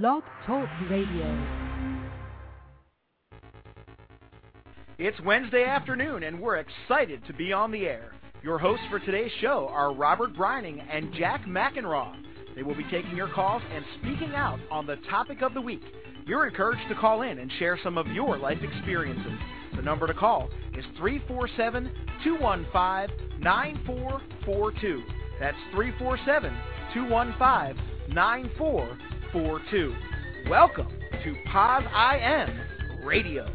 Blog Talk Radio. It's Wednesday afternoon, and we're excited to be on the air. Your hosts for today's show are Robert Brining and Jack McEnroe. They will be taking your calls and speaking out on the topic of the week. You're encouraged to call in and share some of your life experiences. The number to call is 347 215 9442. That's 347 215 9442. Welcome to Paz IM Radio.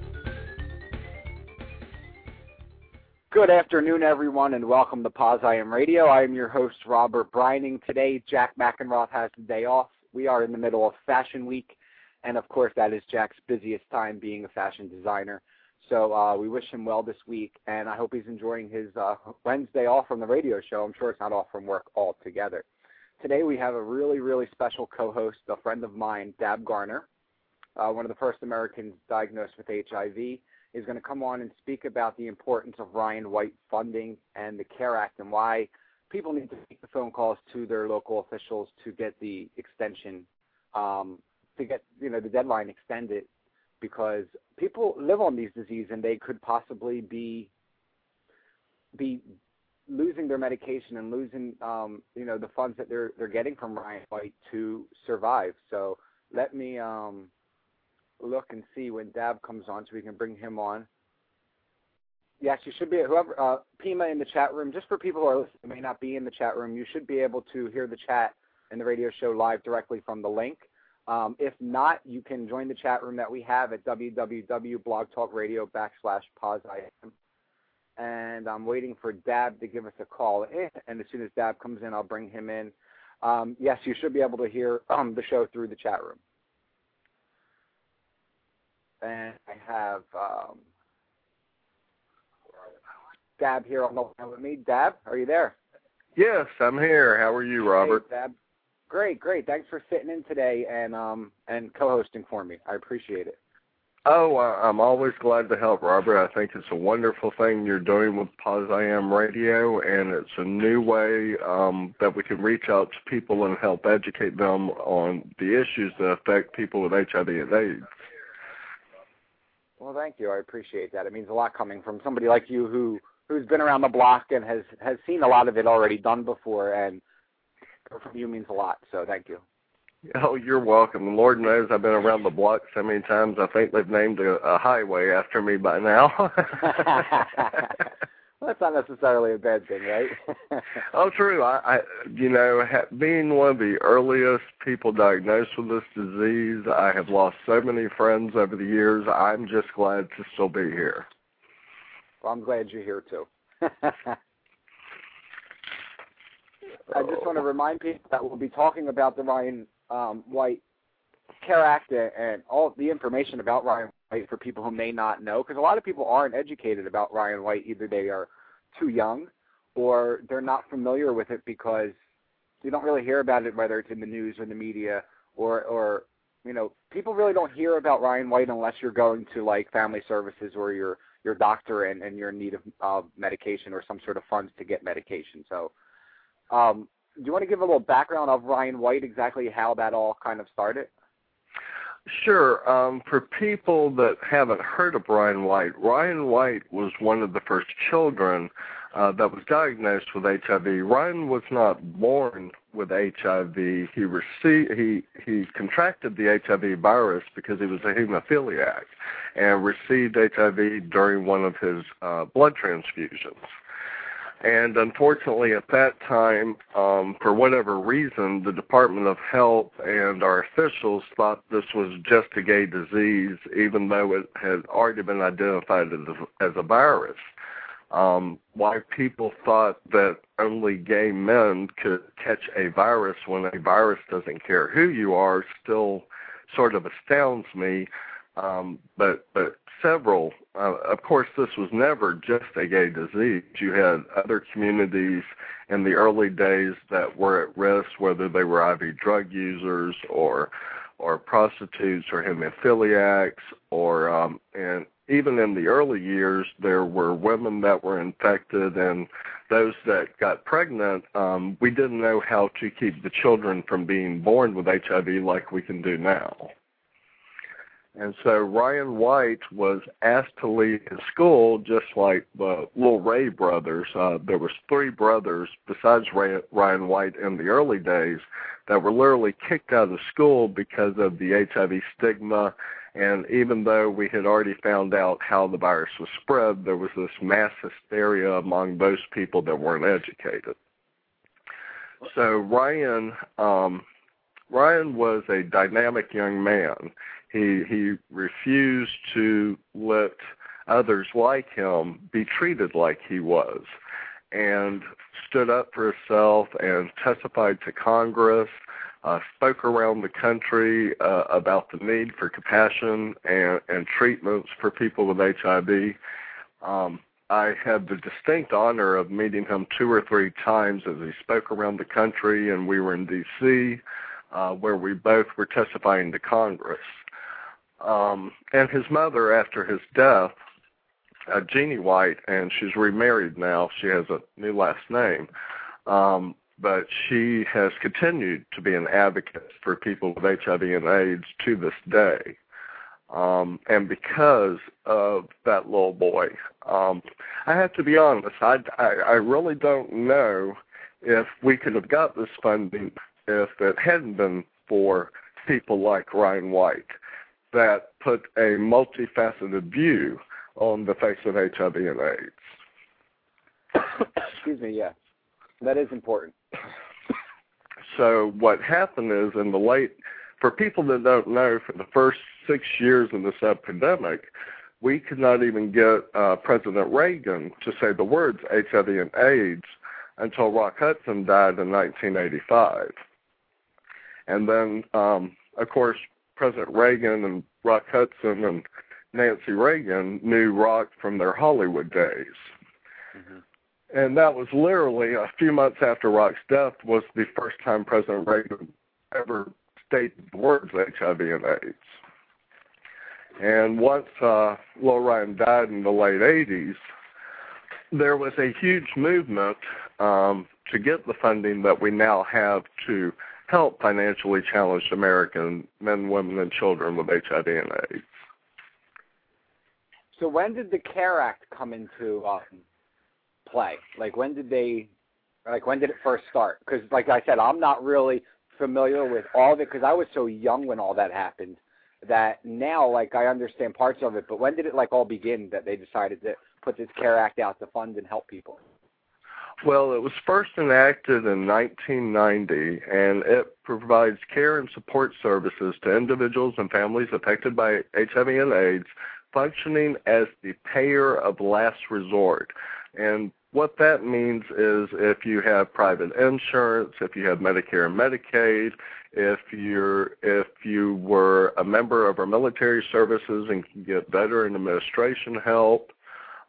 Good afternoon, everyone, and welcome to Paz IM Radio. I am your host, Robert Brining. Today, Jack McEnroth has the day off. We are in the middle of Fashion Week, and of course, that is Jack's busiest time being a fashion designer. So uh, we wish him well this week, and I hope he's enjoying his uh, Wednesday off from the radio show. I'm sure it's not off from work altogether. Today we have a really, really special co-host, a friend of mine, Dab Garner, uh, one of the first Americans diagnosed with HIV. Is going to come on and speak about the importance of Ryan White funding and the CARE Act and why people need to make the phone calls to their local officials to get the extension, um, to get you know the deadline extended because people live on these diseases and they could possibly be be losing their medication and losing um, you know the funds that they're they're getting from Ryan White to survive. So let me um, look and see when Dab comes on so we can bring him on. Yes, you should be whoever uh, Pima in the chat room. Just for people who are listening, may not be in the chat room, you should be able to hear the chat and the radio show live directly from the link. Um, if not, you can join the chat room that we have at www.blogtalkradio backslash pause.im. And I'm waiting for Dab to give us a call in. And as soon as Dab comes in, I'll bring him in. Um, yes, you should be able to hear um, the show through the chat room. And I have um, Dab here on the line with me. Dab, are you there? Yes, I'm here. How are you, Robert? Hey, Dab. Great, great. Thanks for sitting in today and um and co-hosting for me. I appreciate it. Oh, I'm always glad to help, Robert. I think it's a wonderful thing you're doing with Pause I Am Radio, and it's a new way um, that we can reach out to people and help educate them on the issues that affect people with HIV and AIDS. Well, thank you. I appreciate that. It means a lot coming from somebody like you who who's been around the block and has has seen a lot of it already done before, and from you means a lot. So thank you. Oh, you're welcome. Lord knows I've been around the block so many times. I think they've named a, a highway after me by now. well, that's not necessarily a bad thing, right? oh, true. I, I, you know, ha- being one of the earliest people diagnosed with this disease, I have lost so many friends over the years. I'm just glad to still be here. Well, I'm glad you're here too. I just want to oh. remind people that we'll be talking about the Ryan um, White Care Act and all the information about Ryan White for people who may not know, because a lot of people aren't educated about Ryan White. Either they are too young or they're not familiar with it because you don't really hear about it, whether it's in the news or the media or, or you know, people really don't hear about Ryan White unless you're going to like family services or your your doctor and, and you're in need of uh, medication or some sort of funds to get medication. So um, do you want to give a little background of Ryan White, exactly how that all kind of started? Sure. Um, for people that haven't heard of Ryan White, Ryan White was one of the first children uh, that was diagnosed with HIV. Ryan was not born with HIV. He received he he contracted the HIV virus because he was a hemophiliac and received HIV during one of his uh, blood transfusions. And unfortunately, at that time, um, for whatever reason, the Department of Health and our officials thought this was just a gay disease, even though it had already been identified as a, as a virus. Um, why people thought that only gay men could catch a virus when a virus doesn't care who you are still sort of astounds me. Um, but but several. Uh, of course, this was never just a gay disease. You had other communities in the early days that were at risk, whether they were IV drug users or or prostitutes or hemophiliacs or um, and even in the early years there were women that were infected and those that got pregnant um, we didn't know how to keep the children from being born with HIV like we can do now. And so Ryan White was asked to leave his school, just like the little Ray brothers. Uh, there was three brothers besides Ray, Ryan White in the early days that were literally kicked out of school because of the HIV stigma. And even though we had already found out how the virus was spread, there was this mass hysteria among those people that weren't educated. So Ryan, um, Ryan was a dynamic young man he he refused to let others like him be treated like he was, and stood up for himself and testified to Congress. Uh, spoke around the country uh, about the need for compassion and, and treatments for people with HIV. Um, I had the distinct honor of meeting him two or three times as he spoke around the country, and we were in D.C., uh, where we both were testifying to Congress. Um, and his mother, after his death, uh, Jeanne White, and she's remarried now. She has a new last name. Um, but she has continued to be an advocate for people with HIV and AIDS to this day. Um, and because of that little boy, um, I have to be honest, I, I, I really don't know if we could have got this funding if it hadn't been for people like Ryan White that put a multifaceted view on the face of HIV and AIDS. Excuse me, yeah. That is important. So what happened is in the late, for people that don't know, for the first six years of this epidemic, we could not even get uh, President Reagan to say the words HIV and AIDS until Rock Hudson died in 1985. And then, um, of course, President Reagan and Rock Hudson and Nancy Reagan knew Rock from their Hollywood days. Mm-hmm. And that was literally a few months after Rock's death was the first time President Reagan ever stated the words HIV and AIDS. And once uh, Lil Ryan died in the late 80s, there was a huge movement um, to get the funding that we now have to help financially challenged American men, women, and children with HIV and AIDS. So when did the CARE Act come into um, play? Like when did they, like when did it first start? Because like I said, I'm not really familiar with all of it because I was so young when all that happened that now like I understand parts of it. But when did it like all begin that they decided to put this CARE Act out to fund and help people? Well, it was first enacted in 1990, and it provides care and support services to individuals and families affected by HIV and AIDS, functioning as the payer of last resort. And what that means is if you have private insurance, if you have Medicare and Medicaid, if you're if you were a member of our military services and can get veteran administration help,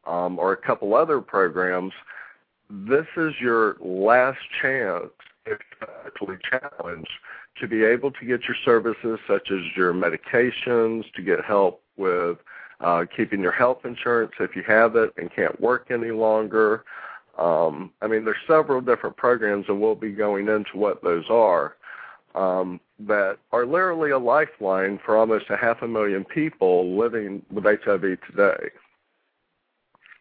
um, or a couple other programs, this is your last chance, if actually challenged, to be able to get your services such as your medications, to get help with uh, keeping your health insurance if you have it and can't work any longer. Um, I mean, there's several different programs, and we'll be going into what those are, um, that are literally a lifeline for almost a half a million people living with HIV today.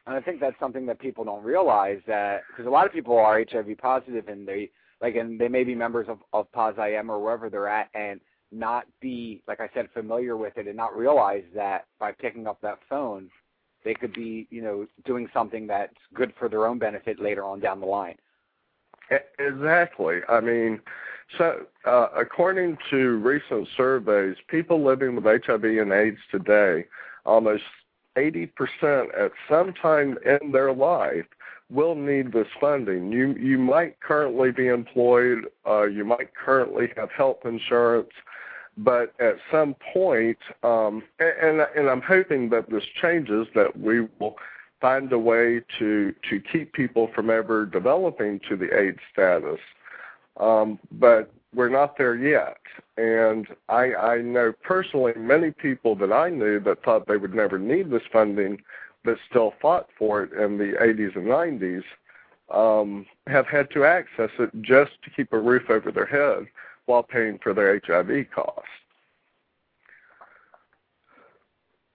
And I think that's something that people don't realize that because a lot of people are HIV positive and they like and they may be members of of POSIM or wherever they're at and not be like I said familiar with it and not realize that by picking up that phone they could be you know doing something that's good for their own benefit later on down the line. Exactly. I mean, so uh, according to recent surveys, people living with HIV and AIDS today, almost 80% at some time in their life will need this funding. You you might currently be employed, uh, you might currently have health insurance, but at some point, um, and and and I'm hoping that this changes, that we will find a way to to keep people from ever developing to the AIDS status. Um, but we're not there yet. And I, I know personally many people that I knew that thought they would never need this funding, but still fought for it in the 80s and 90s, um, have had to access it just to keep a roof over their head while paying for their HIV costs.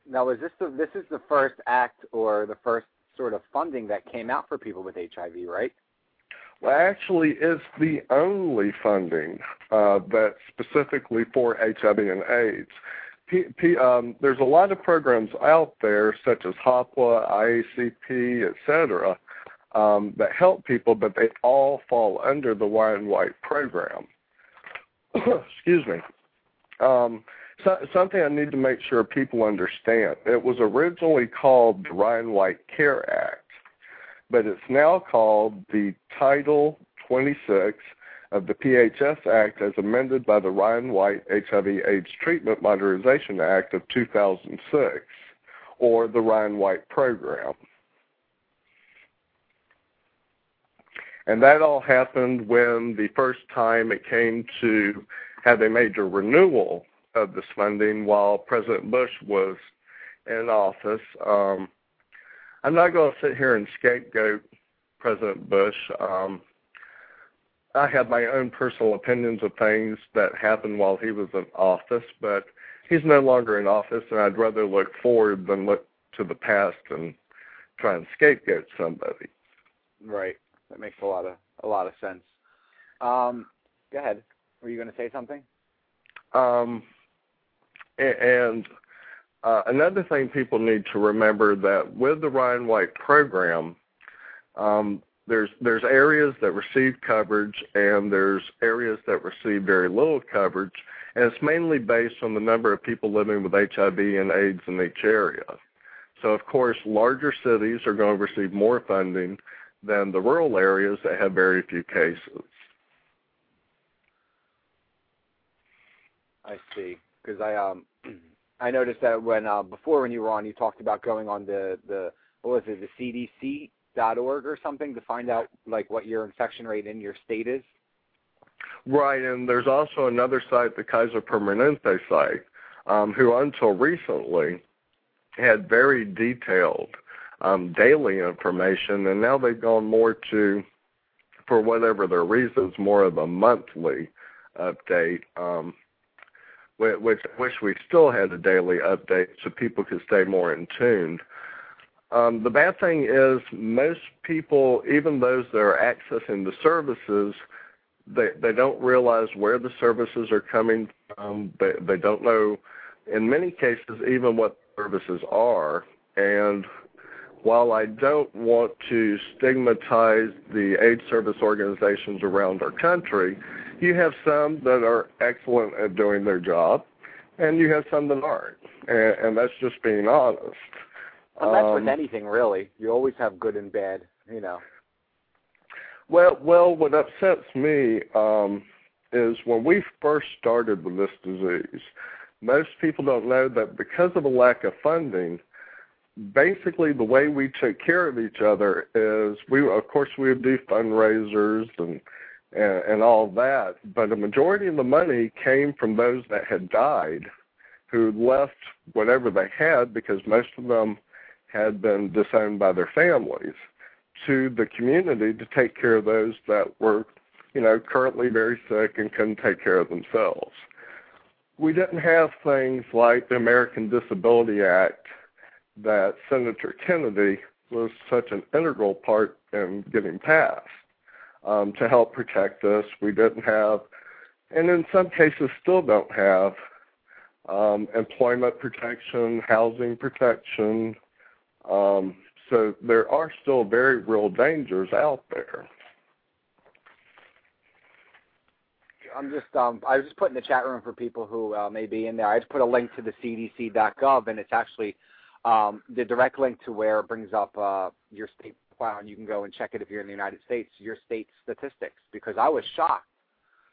Now, is this the this is the first act or the first sort of funding that came out for people with HIV, right? Well, actually, it's the only funding uh, that's specifically for HIV and AIDS. P, P, um, there's a lot of programs out there, such as HOPWA, IACP, etc., um, that help people, but they all fall under the Ryan White program. Excuse me. Um, so, something I need to make sure people understand. It was originally called the Ryan White Care Act, but it's now called the Title 26 of the PHS Act as amended by the Ryan White HIV AIDS Treatment Modernization Act of 2006, or the Ryan White Program. And that all happened when the first time it came to have a major renewal of this funding while President Bush was in office. Um, I'm not going to sit here and scapegoat President Bush. Um, I have my own personal opinions of things that happened while he was in office, but he's no longer in office, and I'd rather look forward than look to the past and try and scapegoat somebody. Right. That makes a lot of a lot of sense. Um, go ahead. Were you going to say something? Um, and uh, another thing people need to remember that with the Ryan White program, um, there's there's areas that receive coverage and there's areas that receive very little coverage, and it's mainly based on the number of people living with HIV and AIDS in each area. So of course, larger cities are going to receive more funding than the rural areas that have very few cases. I see. Because I um I noticed that when uh, before when you were on, you talked about going on the the what was it the CDC dot org or something to find out like what your infection rate in your state is. Right, and there's also another site, the Kaiser Permanente site, um, who until recently had very detailed um, daily information, and now they've gone more to, for whatever their reasons, more of a monthly update. Um, which I wish we still had a daily update so people could stay more in tune. Um, the bad thing is most people, even those that are accessing the services, they they don't realize where the services are coming from. They they don't know, in many cases, even what services are. And while I don't want to stigmatize the aid service organizations around our country, you have some that are excellent at doing their job, and you have some that aren't, and, and that's just being honest. Well, that's um, with anything, really. You always have good and bad, you know. Well, well, what upsets me um, is when we first started with this disease, most people don't know that because of a lack of funding, basically the way we took care of each other is we, of course, we would do fundraisers and and, and all that. But a majority of the money came from those that had died, who left whatever they had because most of them had been disowned by their families, to the community to take care of those that were, you know, currently very sick and couldn't take care of themselves. We didn't have things like the American Disability Act that Senator Kennedy was such an integral part in getting passed um, to help protect us. We didn't have, and in some cases still don't have, um, employment protection, housing protection. Um, so there are still very real dangers out there. I'm just um I was just putting the chat room for people who uh, may be in there. I just put a link to the CDC.gov and it's actually um, the direct link to where it brings up uh, your state file, and you can go and check it if you're in the United States, your state statistics. Because I was shocked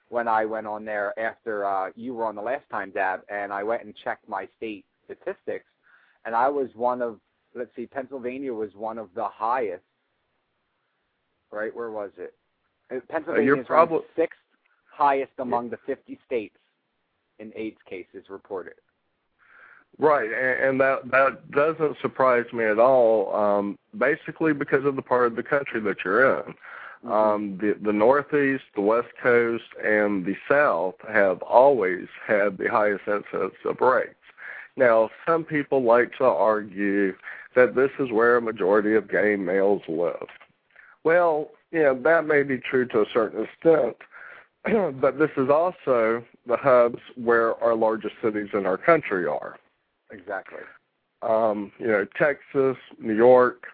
when I went on there after uh, you were on the last time, Dab, and I went and checked my state statistics, and I was one of, let's see, Pennsylvania was one of the highest. Right, where was it? Uh, Pennsylvania is prob- sixth highest among the 50 states in AIDS cases reported. Right, and that that doesn't surprise me at all. Um, basically, because of the part of the country that you're in, mm-hmm. um, the the Northeast, the West Coast, and the South have always had the highest incidence of rapes. Now, some people like to argue that this is where a majority of gay males live. Well, yeah, that may be true to a certain extent, but this is also the hubs where our largest cities in our country are. Exactly. Um, you know, Texas, New York,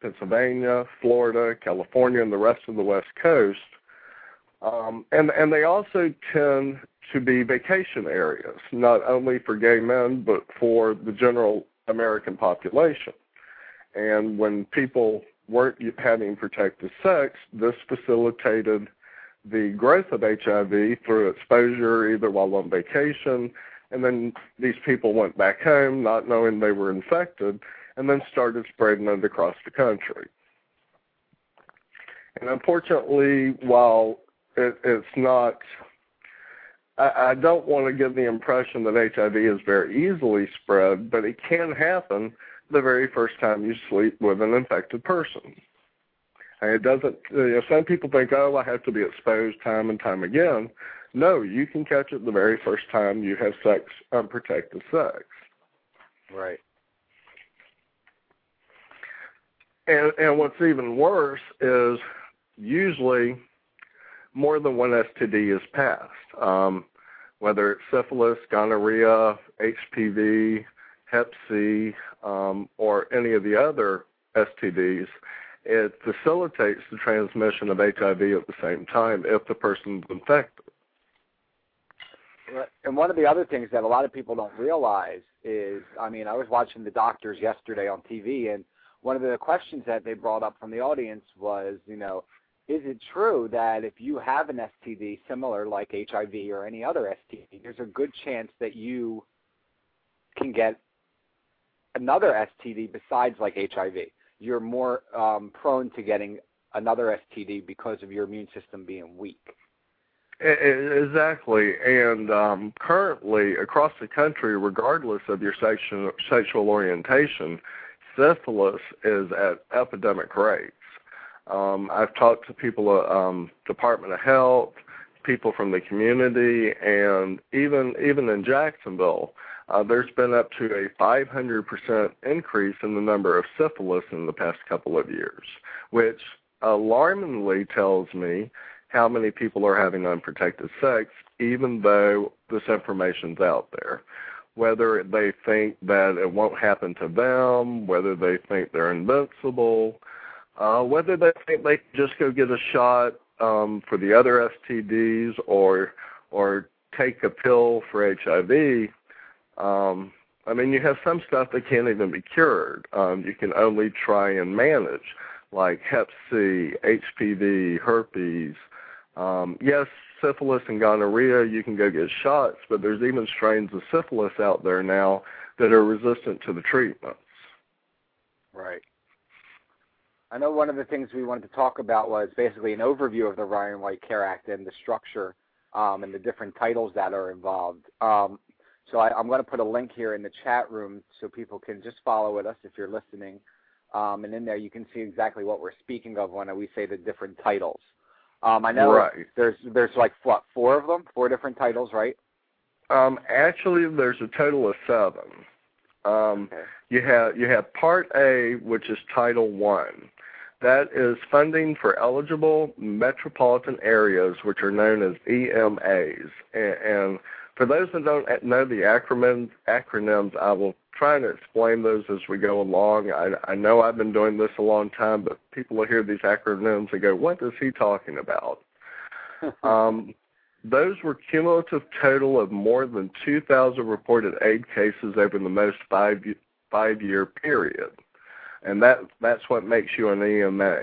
Pennsylvania, Florida, California, and the rest of the West Coast. Um, and and they also tend to be vacation areas, not only for gay men but for the general American population. And when people weren't having protected sex, this facilitated the growth of HIV through exposure either while on vacation, and then these people went back home not knowing they were infected, and then started spreading it across the country. And unfortunately, while it, it's not, I, I don't want to give the impression that HIV is very easily spread, but it can happen the very first time you sleep with an infected person. And it doesn't, you know, some people think, oh, I have to be exposed time and time again. No, you can catch it the very first time you have sex, unprotected sex. Right. And and what's even worse is usually more than one STD is passed. Um, whether it's syphilis, gonorrhea, HPV, Hep C, um, or any of the other STDs, it facilitates the transmission of HIV at the same time if the person's infected. And one of the other things that a lot of people don't realize is, I mean, I was watching the doctors yesterday on TV, and one of the questions that they brought up from the audience was, you know, is it true that if you have an STD similar like HIV or any other STD, there's a good chance that you can get another STD besides like HIV. You're more um, prone to getting another STD because of your immune system being weak. Exactly, and um, currently across the country, regardless of your sexual sexual orientation, syphilis is at epidemic rates. Um, I've talked to people at um, Department of Health, people from the community, and even even in Jacksonville, uh, there's been up to a 500% increase in the number of syphilis in the past couple of years, which alarmingly tells me how many people are having unprotected sex, even though this information's out there. Whether they think that it won't happen to them, whether they think they're invincible, uh, whether they think they can just go get a shot um, for the other STDs or or take a pill for HIV, um, I mean, you have some stuff that can't even be cured. Um, you can only try and manage, like Hep C, HPV, herpes. Um, yes, syphilis and gonorrhea, you can go get shots, but there's even strains of syphilis out there now that are resistant to the treatments. Right. I know one of the things we wanted to talk about was basically an overview of the Ryan White Care Act and the structure um, and the different titles that are involved. Um, so I, am going to put a link here in the chat room so people can just follow with us if you're listening. Um, and in there you can see exactly what we're speaking of when we say the different titles. Um, I know right. there's there's like what four of them, four different titles, right? Um, actually, there's a total of seven. Um, okay. You have you have Part A, which is Title One. That is funding for eligible metropolitan areas, which are known as EMAs, and, and for those that don't know the acronyms, acronyms, I will try to explain those as we go along. I, I know I've been doing this a long time, but people will hear these acronyms and go, "What is he talking about?" um, those were cumulative total of more than 2,000 reported AIDS cases over the most five five year period, and that that's what makes you an EMA.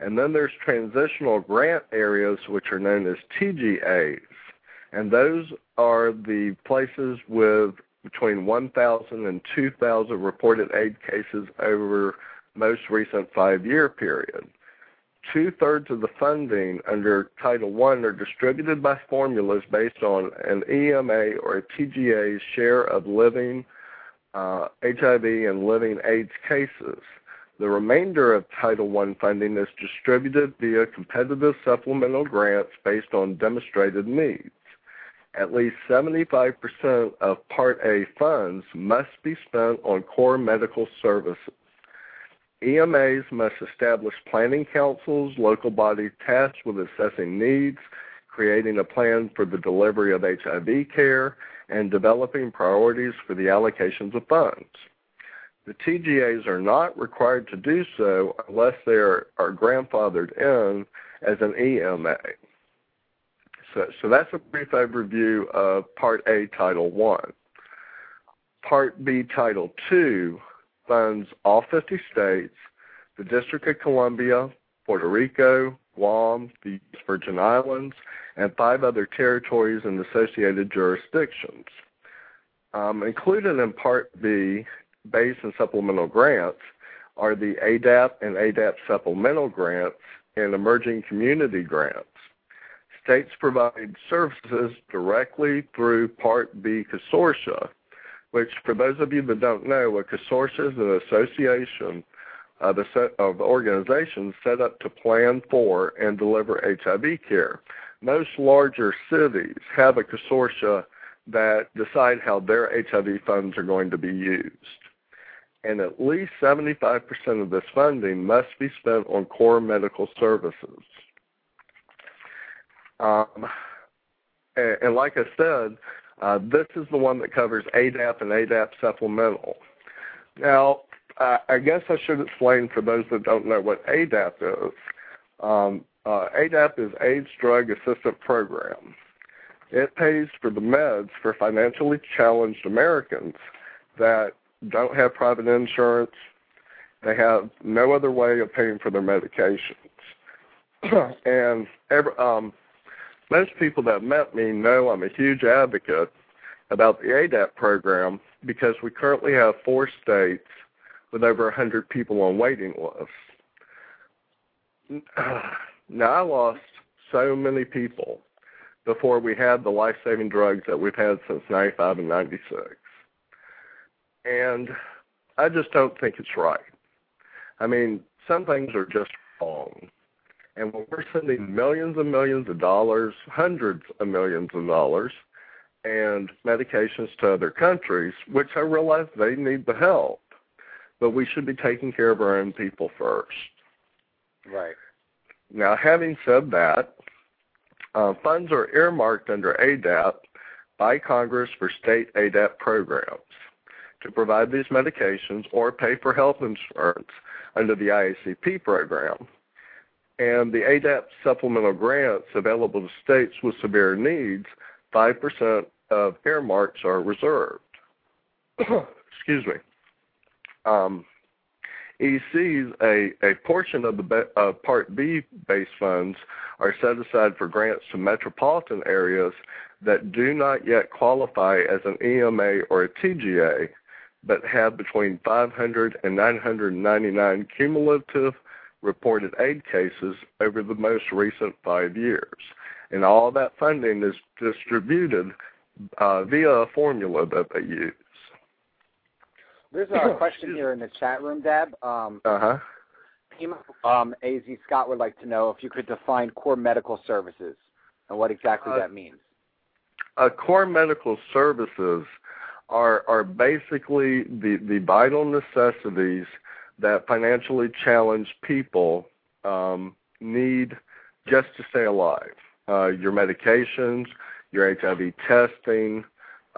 And then there's transitional grant areas, which are known as TGAs and those are the places with between 1,000 and 2,000 reported AIDS cases over most recent five-year period. two-thirds of the funding under Title I are distributed by formulas based on an EMA or a TGA's share of living uh, HIV and living AIDS cases. The remainder of Title I funding is distributed via competitive supplemental grants based on demonstrated needs. At least 75% of Part A funds must be spent on core medical services. EMAs must establish planning councils, local bodies tasked with assessing needs, creating a plan for the delivery of HIV care, and developing priorities for the allocations of funds. The TGAs are not required to do so unless they are, are grandfathered in as an EMA. So, that's a brief overview of Part A, Title I. Part B, Title II funds all 50 states, the District of Columbia, Puerto Rico, Guam, the Virgin Islands, and five other territories and associated jurisdictions. Um, included in Part B, base and supplemental grants, are the ADAP and ADAP supplemental grants and emerging community grants. States provide services directly through Part B consortia, which, for those of you that don't know, a consortia is an association of, set of organizations set up to plan for and deliver HIV care. Most larger cities have a consortia that decide how their HIV funds are going to be used. And at least 75% of this funding must be spent on core medical services. Um, and, and like I said, uh, this is the one that covers ADAP and ADAP supplemental. Now, I guess I should explain for those that don't know what ADAP is. Um, uh, ADAP is AIDS Drug Assistance Program. It pays for the meds for financially challenged Americans that don't have private insurance. They have no other way of paying for their medications. and every, um, most people that met me know I'm a huge advocate about the ADAP program because we currently have four states with over 100 people on waiting lists. Now, I lost so many people before we had the life saving drugs that we've had since 95 and 96. And I just don't think it's right. I mean, some things are just wrong. And when we're sending millions and millions of dollars, hundreds of millions of dollars, and medications to other countries, which I realize they need the help, but we should be taking care of our own people first. Right. Now, having said that, uh, funds are earmarked under ADAP by Congress for state ADAP programs to provide these medications or pay for health insurance under the IACP program and the ADAP supplemental grants available to states with severe needs, 5% of earmarks are reserved. Excuse me. Um, ECs, a, a portion of the uh, Part B base funds are set aside for grants to metropolitan areas that do not yet qualify as an EMA or a TGA, but have between 500 and 999 cumulative reported aid cases over the most recent five years. And all that funding is distributed uh, via a formula that they use. There's a question here in the chat room, Deb. Um, uh-huh. Um, AZ Scott would like to know if you could define core medical services and what exactly uh, that means. Uh, core medical services are are basically the, the vital necessities that financially challenged people um, need just to stay alive. Uh, your medications, your HIV testing,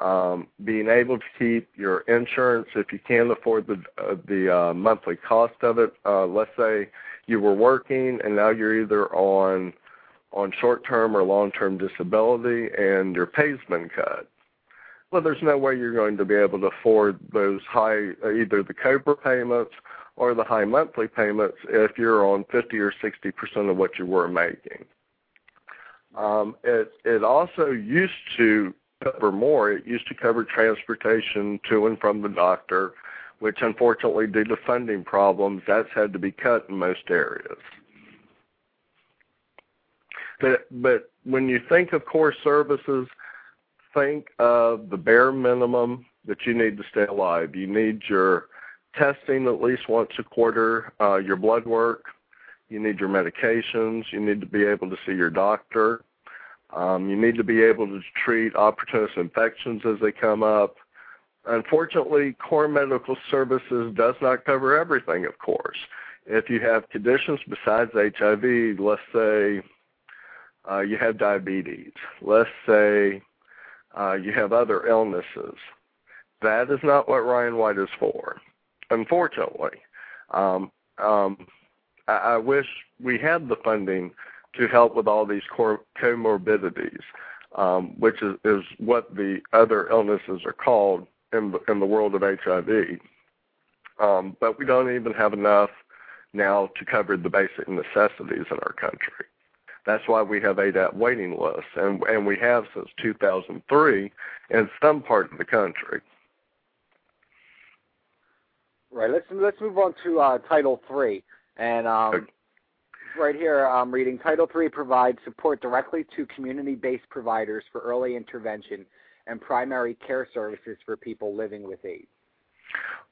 um, being able to keep your insurance if you can't afford the uh, the uh, monthly cost of it. Uh, let's say you were working and now you're either on on short-term or long-term disability and your pay's been cut. Well, there's no way you're going to be able to afford those high, uh, either the COBRA payments or the high monthly payments if you're on 50 or 60 percent of what you were making. Um, it it also used to cover more. It used to cover transportation to and from the doctor, which unfortunately, due to funding problems, that's had to be cut in most areas. But but when you think of core services, think of the bare minimum that you need to stay alive. You need your testing at least once a quarter, uh, your blood work, you need your medications, you need to be able to see your doctor, um, you need to be able to treat opportunist infections as they come up. Unfortunately, core medical services does not cover everything, of course. If you have conditions besides HIV, let's say uh, you have diabetes, let's say uh, you have other illnesses, that is not what Ryan White is for, unfortunately. Um, um, I, I wish we had the funding to help with all these core comorbidities, um, which is, is what the other illnesses are called in the, in the world of HIV. Um, but we don't even have enough now to cover the basic necessities in our country. That's why we have ADAP waiting lists, and, and we have since 2003 in some part of the country. Right. Let's let's move on to uh, Title Three, and um, okay. right here I'm reading Title Three provides support directly to community-based providers for early intervention and primary care services for people living with AIDS.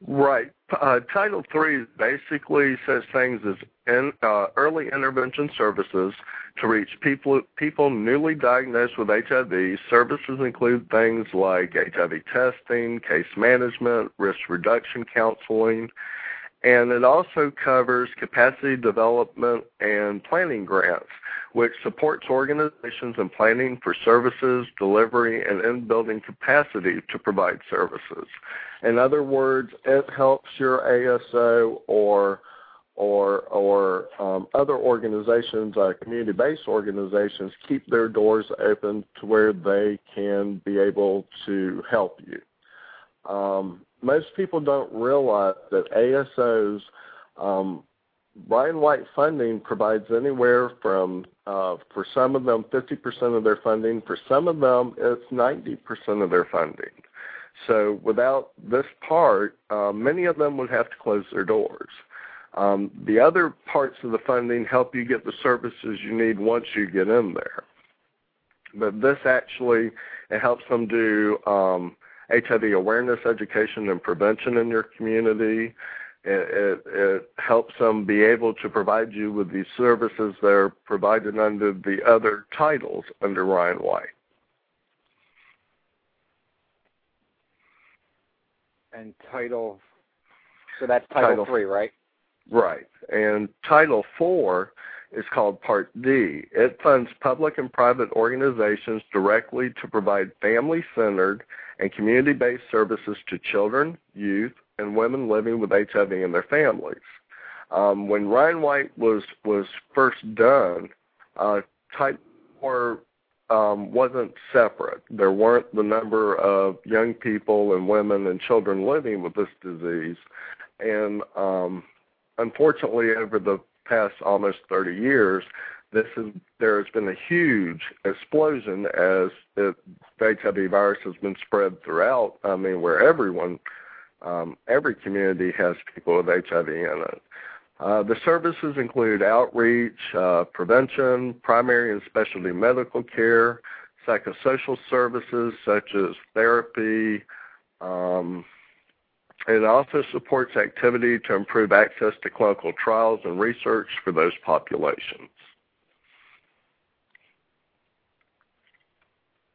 Right. Uh, Title III basically says things as in, uh, early intervention services to reach people people newly diagnosed with HIV. Services include things like HIV testing, case management, risk reduction counseling, and it also covers capacity development and planning grants, which supports organizations in planning for services, delivery, and in building capacity to provide services. In other words, it helps your ASO or or or um, other organizations, uh, community-based organizations, keep their doors open to where they can be able to help you. Um, most people don't realize that ASOs, um, Ryan White funding provides anywhere from, uh, for some of them, 50% of their funding. For some of them, it's 90% of their funding. So without this part, uh, many of them would have to close their doors. Um, the other parts of the funding help you get the services you need once you get in there. But this actually it helps them do um, HIV awareness education and prevention in your community. It, it, it, helps them be able to provide you with these services that are provided under the other titles under Ryan White. And title, so that's title, title three, right? Right. And title four is called Part D. It funds public and private organizations directly to provide family centered and community based services to children, youth, and women living with HIV and their families. Um, when Ryan White was, was first done, uh, Type 4 um, wasn't separate. There weren't the number of young people and women and children living with this disease. And um, unfortunately, over the past almost 30 years, this is there has been a huge explosion as the HIV virus has been spread throughout. I mean, where everyone, um, every community has people with HIV in it. Uh, the services include outreach, uh, prevention, primary and specialty medical care, psychosocial services such as therapy, um, it also supports activity to improve access to clinical trials and research for those populations.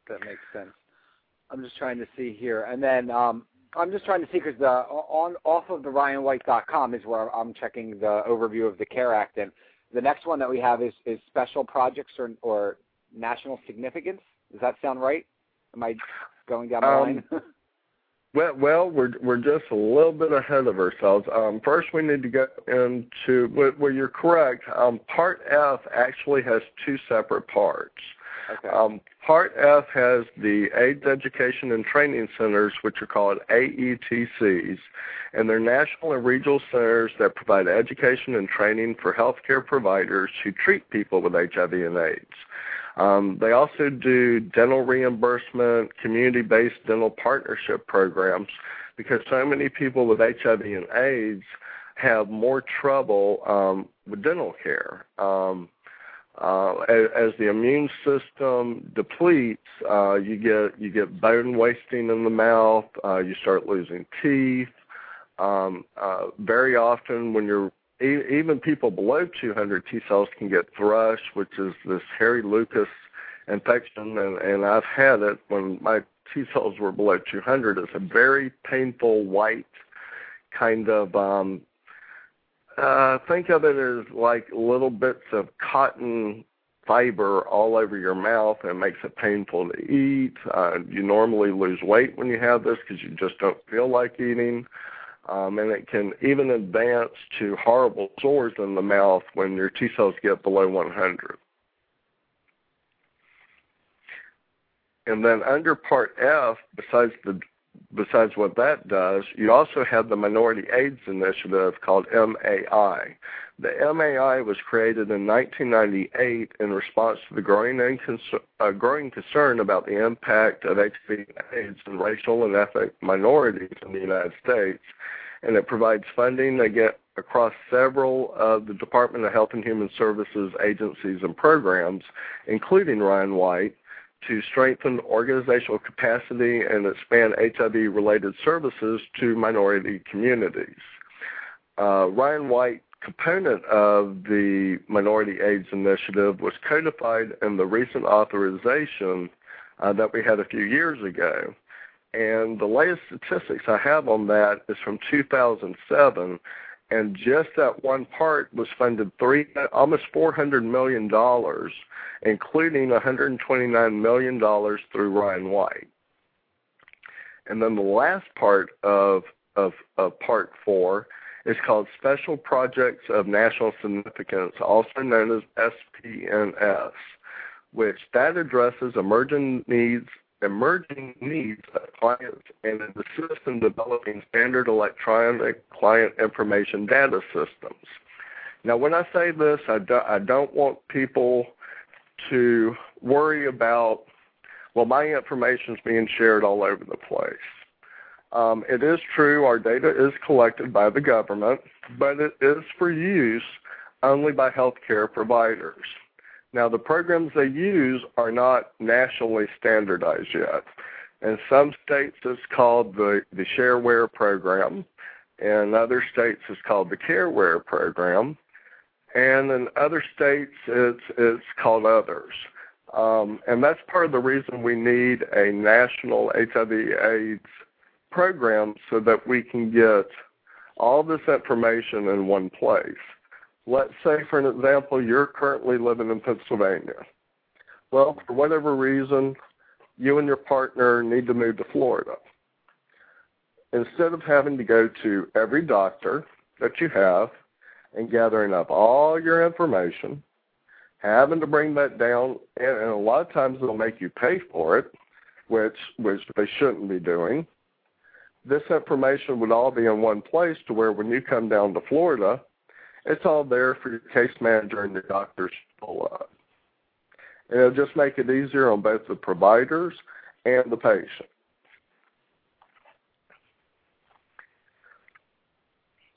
That makes sense. I'm just trying to see here, and then um, I'm just trying to see because the on off of the RyanWhite.com is where I'm checking the overview of the CARE Act, and the next one that we have is, is special projects or, or national significance. Does that sound right? Am I going down the um, line? Well, well, we're we're just a little bit ahead of ourselves. Um, first, we need to get into well, well you're correct. Um, part F actually has two separate parts. Okay. Um, part F has the AIDS Education and Training Centers, which are called AETCs, and they're national and regional centers that provide education and training for healthcare providers who treat people with HIV and AIDS. Um, they also do dental reimbursement, community-based dental partnership programs because so many people with HIV and AIDS have more trouble um, with dental care. Um, Uh, as, as, the immune system depletes, uh, you get you get bone wasting in the mouth. Uh, you start losing teeth. Um, uh, very often, when you're even people below 200 T cells can get thrush, which is this hairy lupus infection, and, and I've had it when my T cells were below 200. It's a very painful white kind of. Um, uh, think of it as like little bits of cotton fiber all over your mouth and makes it painful to eat. Uh, you normally lose weight when you have this because you just don't feel like eating. Um, and it can even advance to horrible sores in the mouth when your T cells get below 100. And then under Part F, besides the besides what that does, you also have the Minority AIDS Initiative called MAI. The MAI was created in 1998 in response to the growing, uh, growing concern about the impact of HIV AIDS and racial and ethnic minorities in the United States, and it provides funding again, across several of the Department of Health and Human Services agencies and programs, including Ryan White, to strengthen organizational capacity and expand HIV-related services to minority communities. Uh, Ryan White component of the Minority AIDS Initiative was codified in the recent authorization uh, that we had a few years ago. And the latest statistics I have on that is from 2007, and just that one part was funded three almost 400 million dollars, including 129 million dollars through Ryan White. And then the last part of of, of part four is called Special Projects of National Significance, also known as SPNS, which that addresses emerging needs emerging needs of clients and is assist in developing standard electronic client information data systems. Now, when I say this, I, do, I don't want people to worry about, well, my information is being shared all over the place. Um, it is true our data is collected by the government, but it is for use only by healthcare providers. Now, the programs they use are not nationally standardized yet. In some states, it's called the, the Shareware program. In other states, it's called the CareWare program. And in other states, it's, it's called others. Um, and that's part of the reason we need a national HIV AIDS program so that we can get all this information in one place. Let's say, for an example, you're currently living in Pennsylvania. Well, for whatever reason, you and your partner need to move to Florida. Instead of having to go to every doctor that you have and gathering up all your information, having to bring that down, and, and a lot of times they'll make you pay for it, which which they shouldn't be doing. This information would all be in one place to where when you come down to Florida, it's all there for your case manager and your doctors to pull up. It'll just make it easier on both the providers and the patient.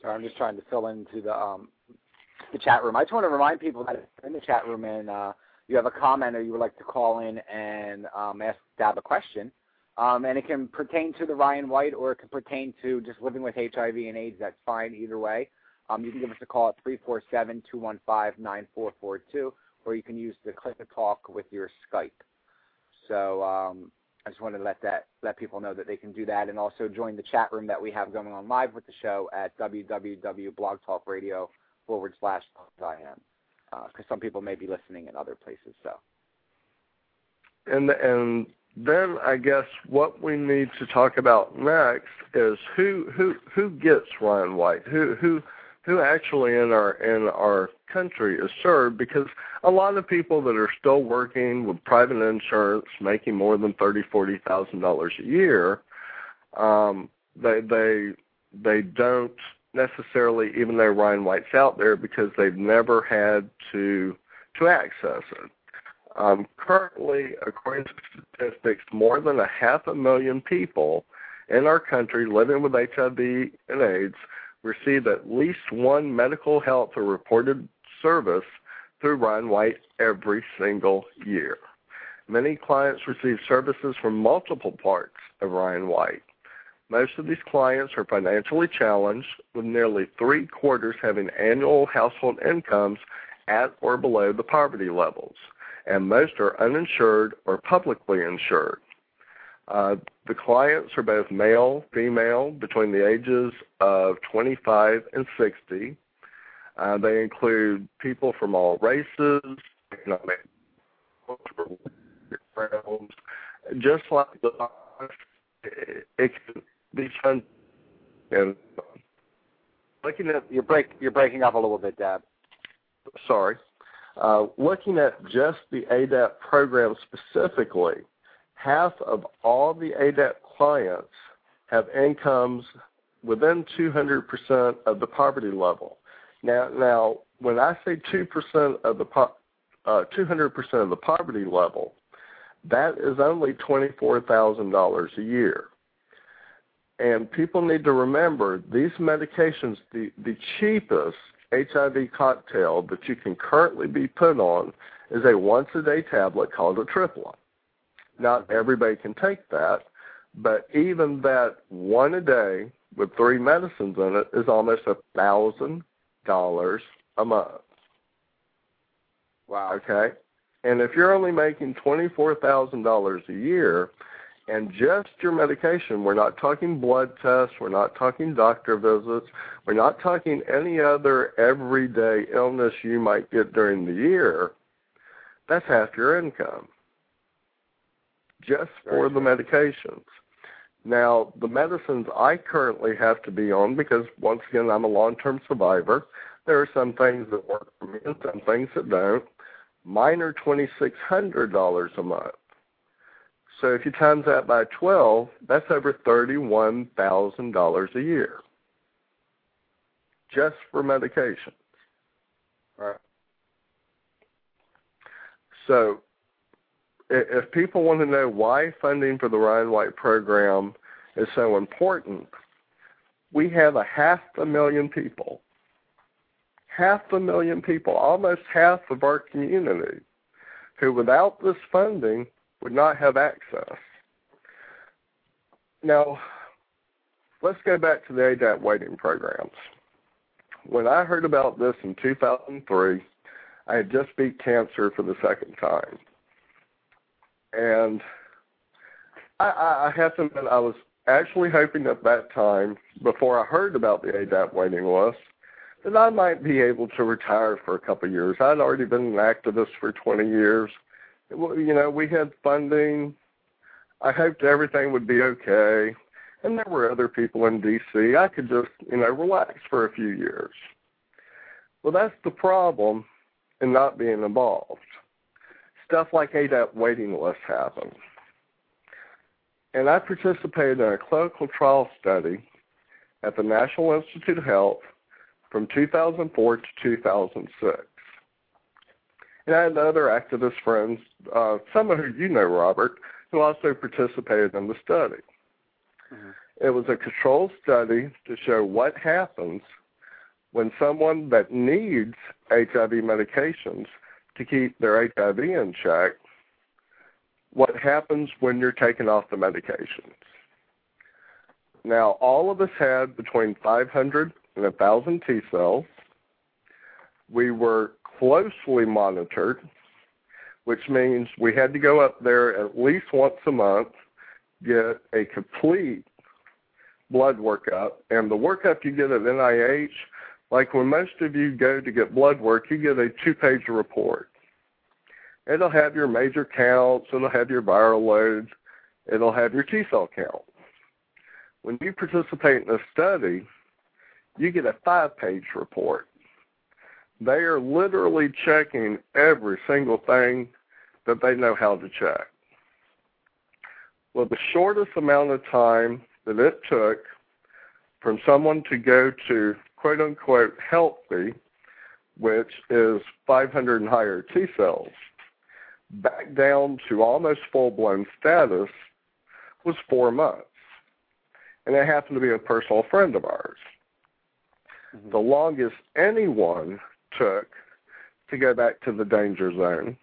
Sorry, I'm just trying to fill into the um, the chat room. I just want to remind people that in the chat room and uh, you have a comment or you would like to call in and um, ask Dab a question, um, and it can pertain to the Ryan White or it can pertain to just living with HIV and AIDS. That's fine either way. Um, you can give us a call at 347-215-9442, or you can use the click to talk with your Skype. So um, I just wanted to let that let people know that they can do that, and also join the chat room that we have going on live with the show at www.blogtalkradio forward slash IM, because uh, some people may be listening in other places. So. And and then I guess what we need to talk about next is who who who gets Ryan White? Who who who actually in our in our country is served because a lot of people that are still working with private insurance making more than thirty forty thousand dollars a year um they they they don't necessarily even though Ryan White's out there because they've never had to to access it. Um, currently, according to statistics, more than a half a million people in our country living with HIV and AIDS receive at least one medical health or reported service through Ryan White every single year. Many clients receive services from multiple parts of Ryan White. Most of these clients are financially challenged, with nearly three quarters having annual household incomes at or below the poverty levels, and most are uninsured or publicly insured. Uh, the clients are both male, female, between the ages of 25 and 60. Uh, they include people from all races, economic just like the it can be fun. And looking at you're break you're breaking up a little bit, Dab. Sorry, uh, looking at just the ADAP program specifically half of all the ADAP clients have incomes within 200% of the poverty level. Now, now when I say 2% of the po- uh, 200% of the poverty level, that is only $24,000 a year. And people need to remember these medications, the, the cheapest HIV cocktail that you can currently be put on is a once a day tablet called atripla. Not everybody can take that, but even that one a day with three medicines in it is almost a thousand dollars a month. Wow. Okay. And if you're only making twenty four thousand dollars a year and just your medication, we're not talking blood tests, we're not talking doctor visits, we're not talking any other everyday illness you might get during the year, that's half your income just for the medications. Now, the medicines I currently have to be on, because once again, I'm a long term survivor, there are some things that work for me and some things that don't. Mine are $2,600 a month. So if you times that by 12, that's over $31,000 a year just for medications. Right. So if people want to know why funding for the Ryan White program is so important, we have a half a million people, half a million people, almost half of our community, who without this funding would not have access. Now, let's go back to the ADAP waiting programs. When I heard about this in 2003, I had just beat cancer for the second time and I, I have to admit, I was actually hoping at that time, before I heard about the ADAP waiting list, that I might be able to retire for a couple of years. I'd already been an activist for 20 years. You know, we had funding. I hoped everything would be okay. And there were other people in D.C. I could just, you know, relax for a few years. Well, that's the problem in not being involved stuff like ADAP waiting lists happen. And I participated in a clinical trial study at the National Institute of Health from 2004 to 2006. And I had other activist friends, uh, some of who you know, Robert, who also participated in the study. Mm-hmm. It was a controlled study to show what happens when someone that needs HIV medications to keep their HIV in check, what happens when you're taken off the medications. Now, all of us had between 500 and 1,000 T cells. We were closely monitored, which means we had to go up there at least once a month, get a complete blood workup. And the workup you get at NIH like when most of you go to get blood work, you get a two page report. It'll have your major counts, it'll have your viral loads, it'll have your T cell count. When you participate in a study, you get a five page report. They are literally checking every single thing that they know how to check. Well, the shortest amount of time that it took from someone to go to quote unquote healthy, which is 500 and higher T cells, back down to almost full blown status was four months. And it happened to be a personal friend of ours. Mm-hmm. The longest anyone took to go back to the danger zone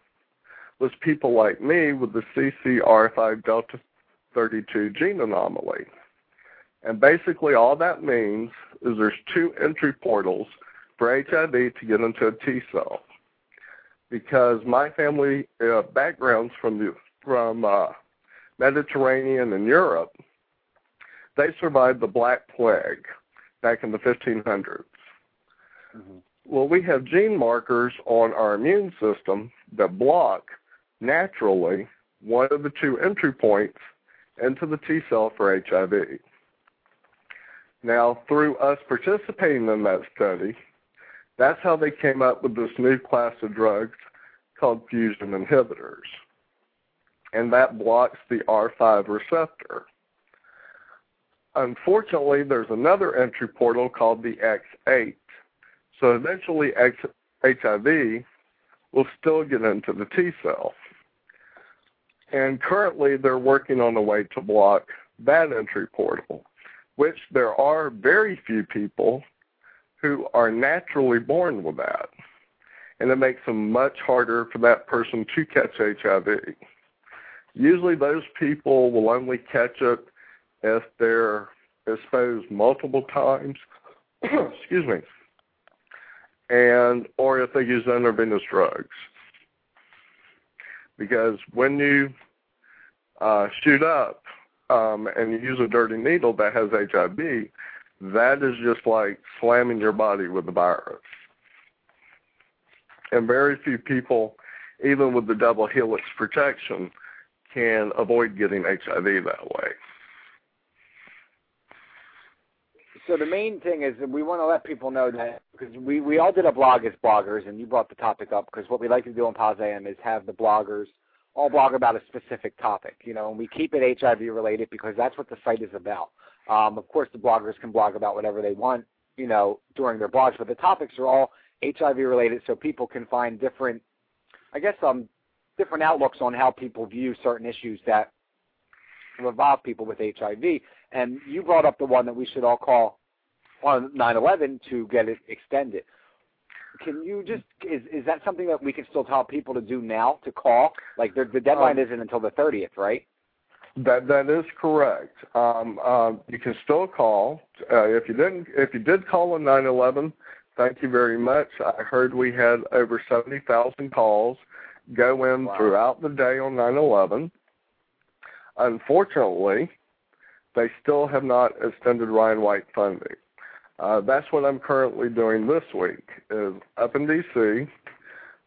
was people like me with the CCR5 Delta 32 gene anomaly. And basically all that means is there's two entry portals for HIV to get into a T cell. Because my family uh, backgrounds from the from uh, Mediterranean and Europe, they survived the Black Plague back in the 1500s. Mm-hmm. Well, we have gene markers on our immune system that block naturally one of the two entry points into the T cell for HIV. Now, through us participating in that study, that's how they came up with this new class of drugs called fusion inhibitors. And that blocks the R5 receptor. Unfortunately, there's another entry portal called the X8. So eventually, X- HIV will still get into the T cell. And currently, they're working on a way to block that entry portal, which there are very few people who are naturally born with that. And it makes them much harder for that person to catch HIV. Usually, those people will only catch it if they're exposed multiple times. excuse me. And or if they use intravenous drugs because when you uh, shoot up um, and you use a dirty needle that has HIV, that is just like slamming your body with the virus. And very few people, even with the double helix protection, can avoid getting HIV that way. So the main thing is we want to let people know that because we, we all did a blog as bloggers, and you brought the topic up because what we like to do on POZiam is have the bloggers all blog about a specific topic, you know, and we keep it HIV related because that's what the site is about. Um, of course, the bloggers can blog about whatever they want, you know, during their blogs, but the topics are all HIV related, so people can find different, I guess, um, different outlooks on how people view certain issues that involve people with HIV. And you brought up the one that we should all call on 9/11 to get it extended. Can you just is is that something that we can still tell people to do now to call? Like the the deadline um, isn't until the 30th, right? That that is correct. Um, um, you can still call uh, if you didn't if you did call on 9/11. Thank you very much. I heard we had over 70,000 calls go in wow. throughout the day on 9/11. Unfortunately, they still have not extended Ryan White funding. Uh, that's what I'm currently doing this week. Is up in D.C.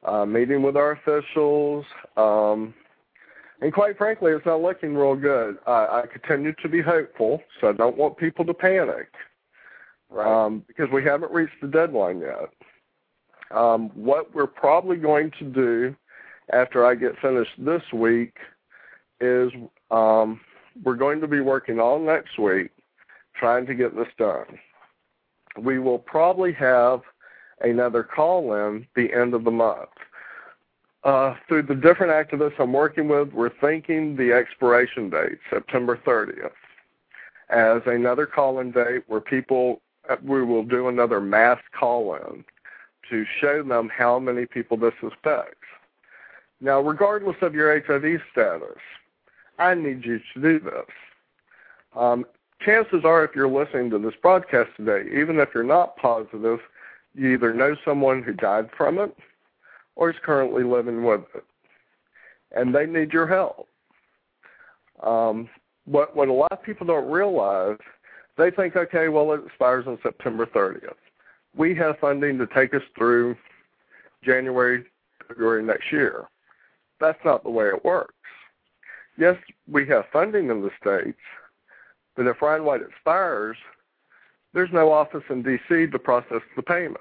Uh, meeting with our officials, um, and quite frankly, it's not looking real good. I, I continue to be hopeful, so I don't want people to panic, right. um, because we haven't reached the deadline yet. Um, what we're probably going to do after I get finished this week is um, we're going to be working all next week trying to get this done. We will probably have another call in the end of the month. Uh, through the different activists I'm working with, we're thinking the expiration date, September 30th, as another call in date where people, uh, we will do another mass call in to show them how many people this affects. Now, regardless of your HIV status, I need you to do this. Um, chances are, if you're listening to this broadcast today, even if you're not positive, you either know someone who died from it or is currently living with it, and they need your help. Um, what what a lot of people don't realize, they think, okay, well, it expires on September 30th. We have funding to take us through January, February next year. That's not the way it works. Yes, we have funding in the states, but if Ryan White expires, there's no office in D.C. to process the payments.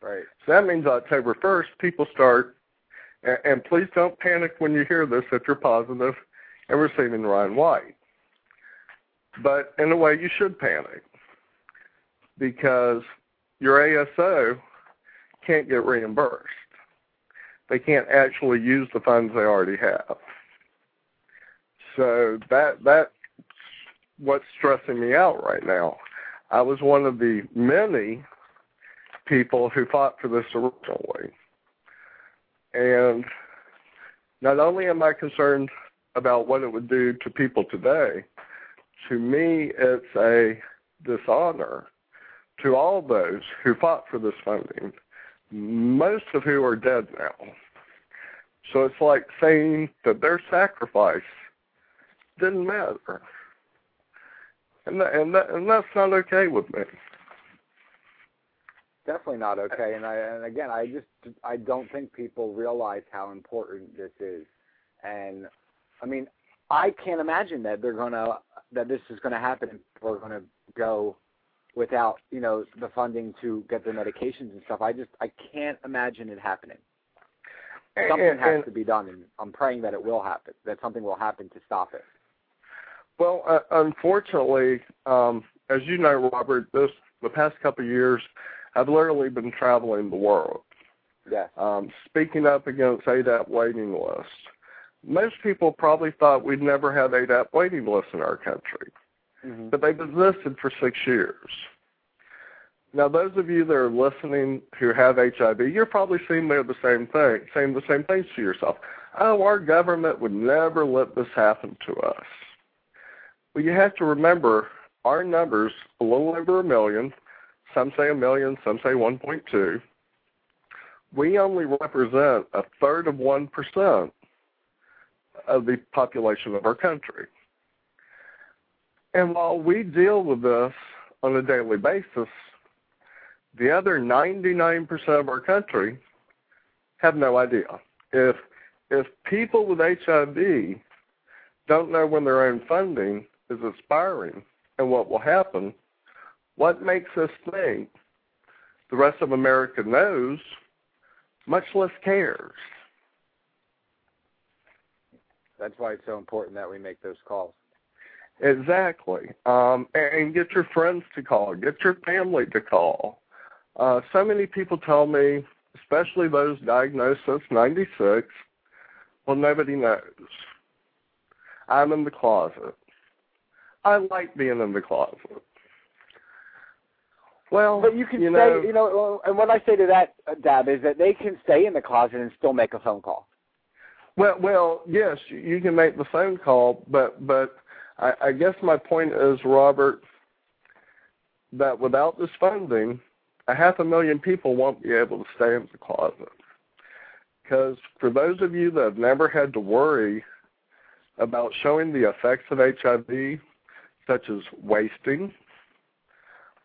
Right. So that means October 1st, people start, and, and please don't panic when you hear this if you're positive and receiving Ryan White. But in a way, you should panic because your ASO can't get reimbursed. They can't actually use the funds they already have. So that that what's stressing me out right now. I was one of the many people who fought for this originally. And not only am I concerned about what it would do to people today, to me it's a dishonor to all those who fought for this funding, most of who are dead now. So it's like saying that their sacrifice didn't matter. And that, and that, and that's not okay with me. Definitely not okay. And I and again, I just I don't think people realize how important this is. And I mean, I can't imagine that they're gonna that this is gonna happen and we're gonna go without you know the funding to get their medications and stuff. I just I can't imagine it happening. Something and, has to be done, and I'm praying that it will happen. That something will happen to stop it. Well, uh, unfortunately, um, as you know, Robert, this the past couple of years, I've literally been traveling the world. Yeah. Um, speaking up against ADAP waiting lists. Most people probably thought we'd never have ADAP waiting lists in our country, mm-hmm. but they've existed for six years. Now, those of you that are listening who have HIV, you're probably saying they're the same thing, saying the same things to yourself. Oh, our government would never let this happen to us. Well, you have to remember our numbers a little over a million. Some say a million, some say 1.2. We only represent a third of 1% of the population of our country. And while we deal with this on a daily basis, the other 99% of our country have no idea. If if people with HIV don't know when their own funding is expiring and what will happen, what makes us think the rest of America knows, much less cares? That's why it's so important that we make those calls. Exactly. Um, and get your friends to call, get your family to call. Uh, so many people tell me, especially those diagnosed since 96, well, nobody knows. I'm in the closet. I like being in the closet. Well, but you can you stay. know, You know, and what I say to that, uh, Dab, is that they can stay in the closet and still make a phone call. Well, well, yes, you can make the phone call, but but I, I guess my point is, Robert, that without this funding, a half a million people won't be able to stay in the closet. Because for those of you that have never had to worry about showing the effects of HIV, such as wasting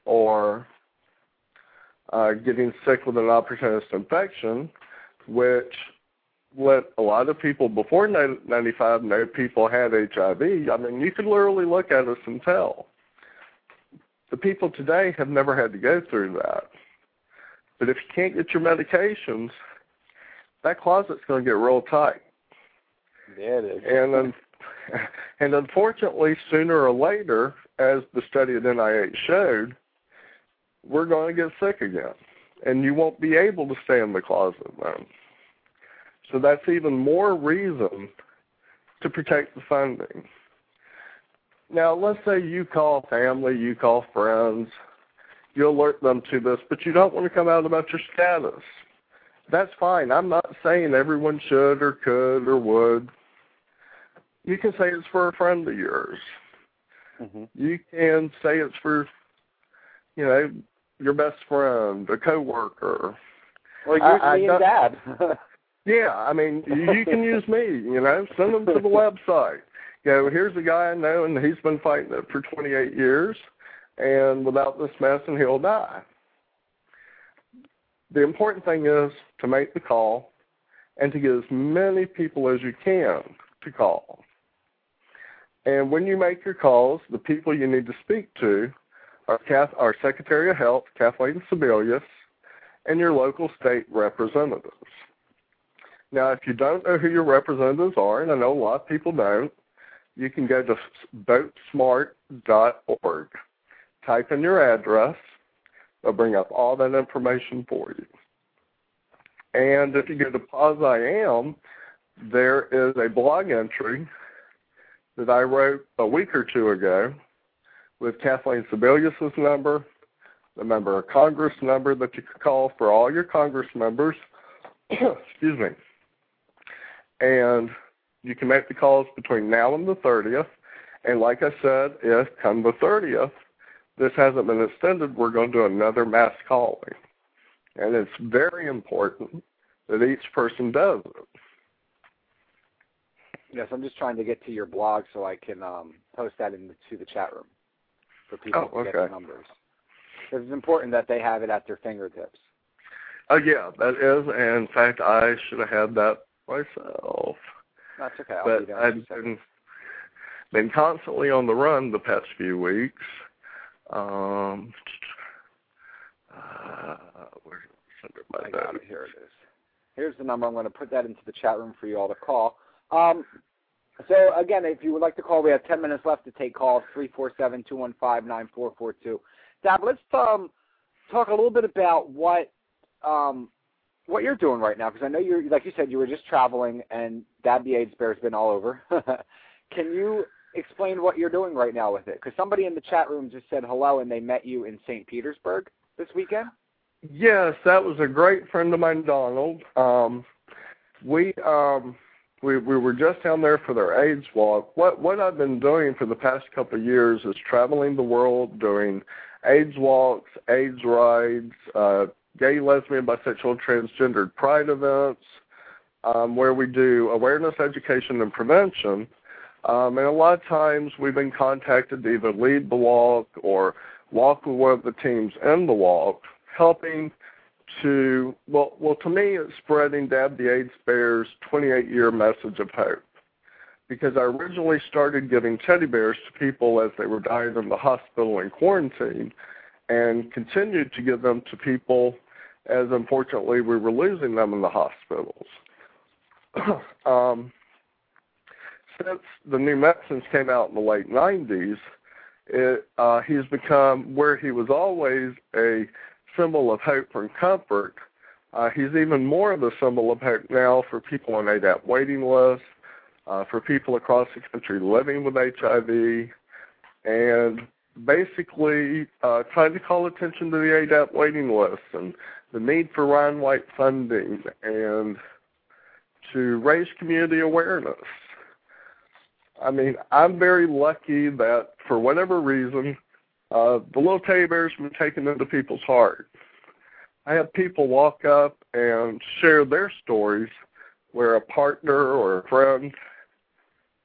or uh, getting sick with an opportunist infection, which let a lot of people before 95 know people had HIV. I mean, you could literally look at us and tell. The people today have never had to go through that. But if you can't get your medications, that closet's going to get real tight. Yeah, it is. And um, and unfortunately, sooner or later, as the study at NIH showed, we're going to get sick again, and you won't be able to stay in the closet then. So that's even more reason to protect the funding. Now, let's say you call family, you call friends, you alert them to this, but you don't want to come out about your status. That's fine. I'm not saying everyone should or could or would. You can say it's for a friend of yours. Mm-hmm. You can say it's for, you know, your best friend, a coworker. Well, use I- I and Dab. Yeah, I mean, you you can use me. You know, send them to the website. You know, here's a guy I know, and he's been fighting it for 28 years, and without this medicine, he'll die. The important thing is to make the call and to get as many people as you can to call. And when you make your calls, the people you need to speak to are Kath, our Secretary of Health, Kathleen Sebelius, and your local state representatives. Now, if you don't know who your representatives are, and I know a lot of people don't, you can go to votesmart.org. Type in your address. They'll bring up all that information for you. And if you go to POZ I Am, there is a blog entry that I wrote a week or two ago with Kathleen Sebelius' number, the member of Congress number that you could call for all your Congress members. Excuse me. And you can make the calls between now and the 30th. And like I said, if come the 30th, this hasn't been extended, we're going to do another mass calling. And it's very important that each person does it. Yes, I'm just trying to get to your blog so I can um, post that into the chat room for people oh, to get the numbers. Because it's important that they have it at their fingertips. Oh yeah, that is. And in fact, I should have had that myself. That's okay. I'll but I've been been constantly on the run the past few weeks. Um, uh, where's I got it. Here it is. Here's the number. I'm going to put that into the chat room for you all to call. Um, so again, if you would like to call, we have 10 minutes left to take calls. Three four seven two one five nine four four two. Dab, let's um, talk a little bit about what um, what you're doing right now, because I know you're like you said you were just traveling, and Dab the AIDS Bear's been all over. Can you explain what you're doing right now with it? Because somebody in the chat room just said hello, and they met you in St. Petersburg this weekend. Yes, that was a great friend of mine, Donald. Um, we um, we we were just down there for their AIDS walk. What what I've been doing for the past couple of years is traveling the world, doing AIDS walks, AIDS rides, uh, gay, lesbian, bisexual, transgendered pride events, um, where we do awareness, education, and prevention. Um, and a lot of times we've been contacted to either lead the walk or walk with one of the teams in the walk, helping to well well to me it's spreading Dab the AIDS Bear's 28 year message of hope. Because I originally started giving teddy bears to people as they were dying in the hospital in quarantine and continued to give them to people as unfortunately we were losing them in the hospitals. um, since the new medicines came out in the late 90s, it, uh, he's become where he was always a symbol of hope and comfort. Uh, he's even more of a symbol of hope now for people on ADAP waiting lists, uh, for people across the country living with HIV, and basically uh, trying to call attention to the ADAP waiting list and the need for Ryan White funding and to raise community awareness. I mean, I'm very lucky that for whatever reason, uh, the little teddy bear's been taken into people's heart. I have people walk up and share their stories where a partner or a friend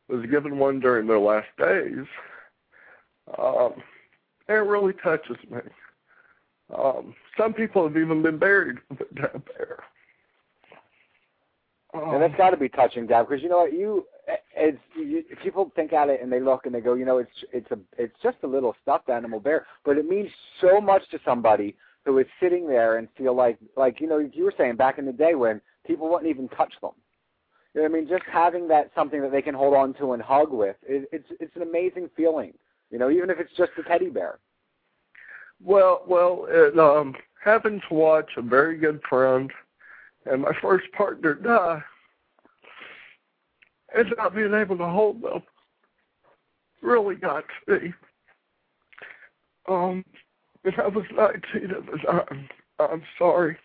was given one during their last days. Um, it really touches me. Um, some people have even been buried with a dead bear. Um, and that's got to be touching, Dab, because you know what you it's you, people think at it and they look and they go, you know, it's it's a it's just a little stuffed animal bear, but it means so much to somebody who is sitting there and feel like like you know you were saying back in the day when people wouldn't even touch them. You know what I mean? Just having that something that they can hold on to and hug with, it, it's it's an amazing feeling. You know, even if it's just a teddy bear. Well, well, it, um, having to watch a very good friend and my first partner die and not being able to hold them really got to me. Um, and I was 19 at the time. I'm sorry.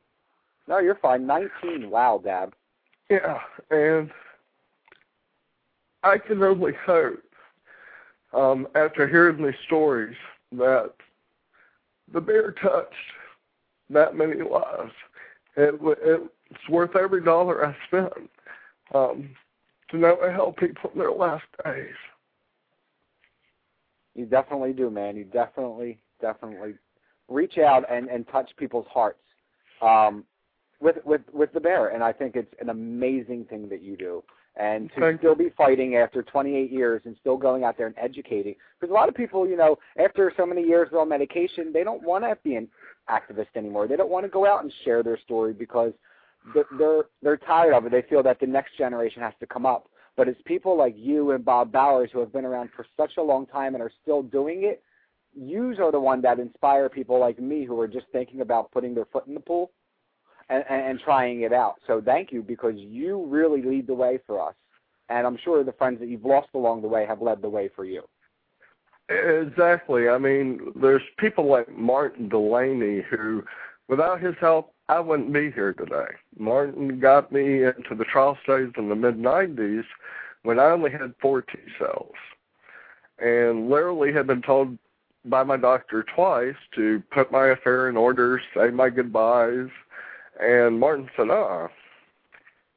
No, you're fine. 19. Wow, Dab. Yeah, and I can only hope, um, after hearing these stories, that the bear touched that many lives. It, it's worth every dollar I spent. Um, to know I help people in their last days. You definitely do, man. You definitely, definitely reach out and, and touch people's hearts um, with with with the bear, and I think it's an amazing thing that you do. And to Thank still be fighting after 28 years and still going out there and educating, because a lot of people, you know, after so many years on medication, they don't want to be an activist anymore. They don't want to go out and share their story because they're they're tired of it. They feel that the next generation has to come up. But it's people like you and Bob Bowers who have been around for such a long time and are still doing it. Yous are the one that inspire people like me who are just thinking about putting their foot in the pool and, and, and trying it out. So thank you because you really lead the way for us. And I'm sure the friends that you've lost along the way have led the way for you. Exactly. I mean, there's people like Martin Delaney who, without his help, I wouldn't be here today. Martin got me into the trial studies in the mid 90s when I only had four T cells, and literally had been told by my doctor twice to put my affair in order, say my goodbyes, and Martin said, "Uh."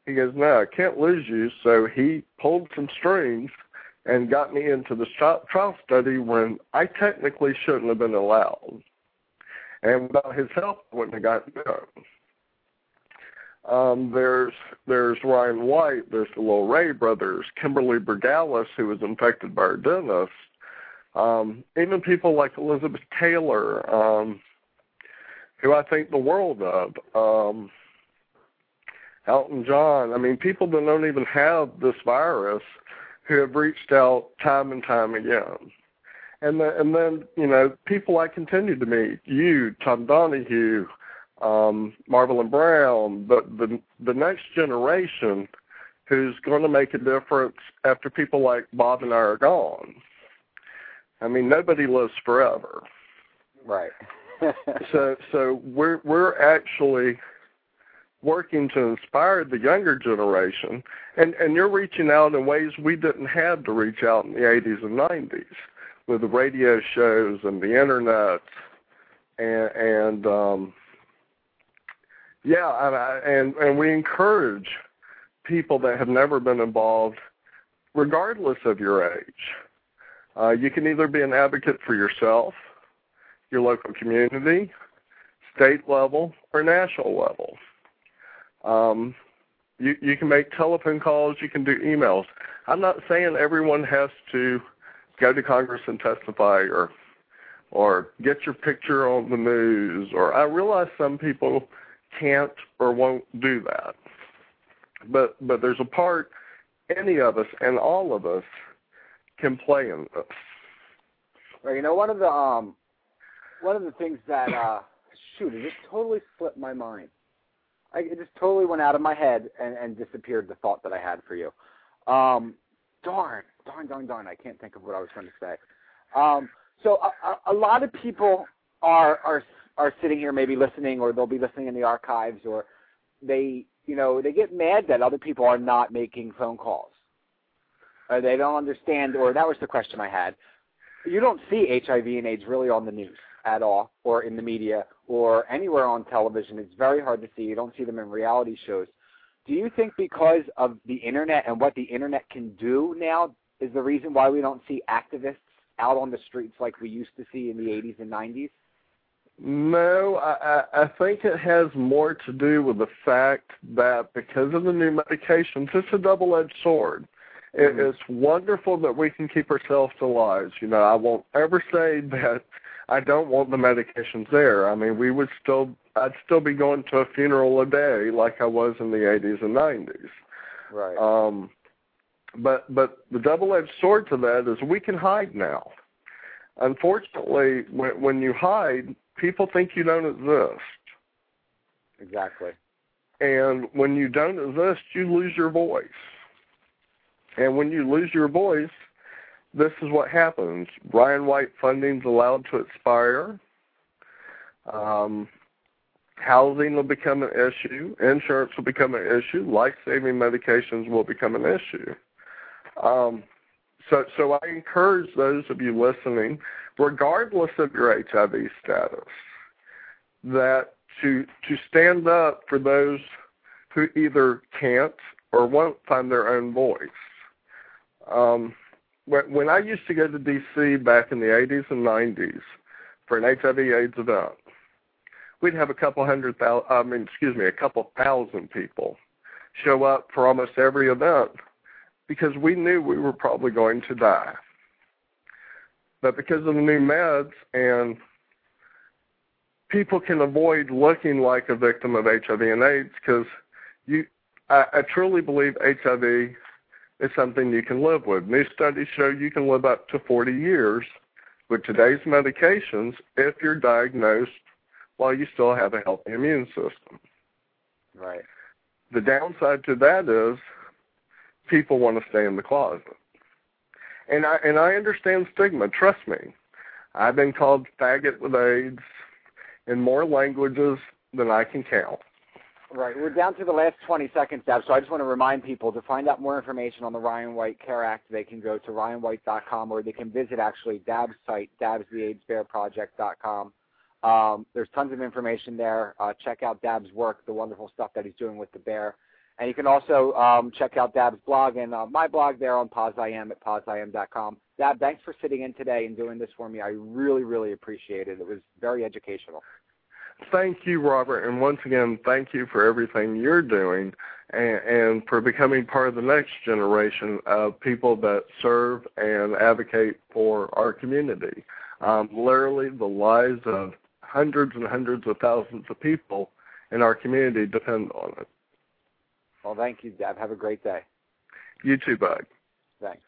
He goes, "No, I can't lose you." So he pulled some strings and got me into the trial study when I technically shouldn't have been allowed. And without his help, I wouldn't have gotten done. Um, there's there's Ryan White, there's the Ray brothers, Kimberly Bergalis, who was infected by her dentist. Um, even people like Elizabeth Taylor, um, who I think the world of. Um, Elton John. I mean, people that don't even have this virus who have reached out time and time again. And then, and then you know, people I continue to meet, you, Tom Donahue, um, Marvelyn Brown, the, the the next generation who's going to make a difference after people like Bob and I are gone. I mean, nobody lives forever. Right. so so we're we're actually working to inspire the younger generation and and you're reaching out in ways we didn't have to reach out in the 80s and 90s with the radio shows and the internet and and um yeah and and we encourage people that have never been involved regardless of your age uh you can either be an advocate for yourself your local community state level or national level um, you you can make telephone calls, you can do emails. I'm not saying everyone has to go to Congress and testify or or get your picture on the news or I realize some people can't or won't do that. But but there's a part any of us and all of us can play in this. Well, you know, one of the um one of the things that uh shoot, it just totally slipped my mind. I, it just totally went out of my head and, and disappeared. The thought that I had for you. Um, darn, darn, darn, darn. I can't think of what I was going to say. Um, so a, a, lot of people are are are sitting here maybe listening, or they'll be listening in the archives, or they you know they get mad that other people are not making phone calls. Or they don't understand, or that was the question I had. You don't see HIV and AIDS really on the news at all, or in the media, or anywhere on television. It's very hard to see. You don't see them in reality shows. Do you think because of the internet and what the internet can do now is the reason why we don't see activists out on the streets like we used to see in the 80s and 90s? No, I, I think it has more to do with the fact that because of the new medications, it's a double-edged sword. Mm-hmm. it's wonderful that we can keep ourselves alive. You know, I won't ever say that I don't want the medications there. I mean, we would still, I'd still be going to a funeral a day like I was in the 80s and 90s. Right. Um, but but the double-edged sword to that is we can hide now. Unfortunately, when when you hide, people think you don't exist. Exactly. And when you don't exist, you lose your voice. And when you lose your voice, this is what happens. Ryan White funding is allowed to expire. Um, housing will become an issue. Insurance will become an issue. Life-saving medications will become an issue. Um, so, so I encourage those of you listening, regardless of your HIV status, that to to stand up for those who either can't or won't find their own voice. Um, when, I used to go to D.C. back in the 80s and 90s for an HIV/AIDS event, we'd have a couple hundred thousand. I mean, excuse me, a couple thousand people show up for almost every event because we knew we were probably going to die. But because of the new meds and people can avoid looking like a victim of HIV and AIDS because you, I, I truly believe HIV is something you can live with. New studies show you can live up to 40 years with today's medications if you're diagnosed while you still have a healthy immune system. Right. The downside to that is people want to stay in the closet. and I and I understand stigma. Trust me, I've been called faggot with AIDS in more languages than I can count. Right. We're down to the last 20 seconds, Dab, so I just want to remind people to find out more information on the Ryan White Care Act, they can go to ryanwhite.com or they can visit actually Dab's site, dabstheaidsbearproject.com. Um, there's tons of information there. Uh, check out Dab's work, the wonderful stuff that he's doing with the bear. And you can also um, check out Dab's blog and uh, my blog there on POZiam at poziam.com. Dab, thanks for sitting in today and doing this for me. I really, really appreciate it. It was very educational. Thank you, Robert, and once again, thank you for everything you're doing and, and for becoming part of the next generation of people that serve and advocate for our community. Um, literally, the lives of hundreds and hundreds of thousands of people in our community depend on it. Well, thank you, Dab. Have a great day. You too, bud. Thanks.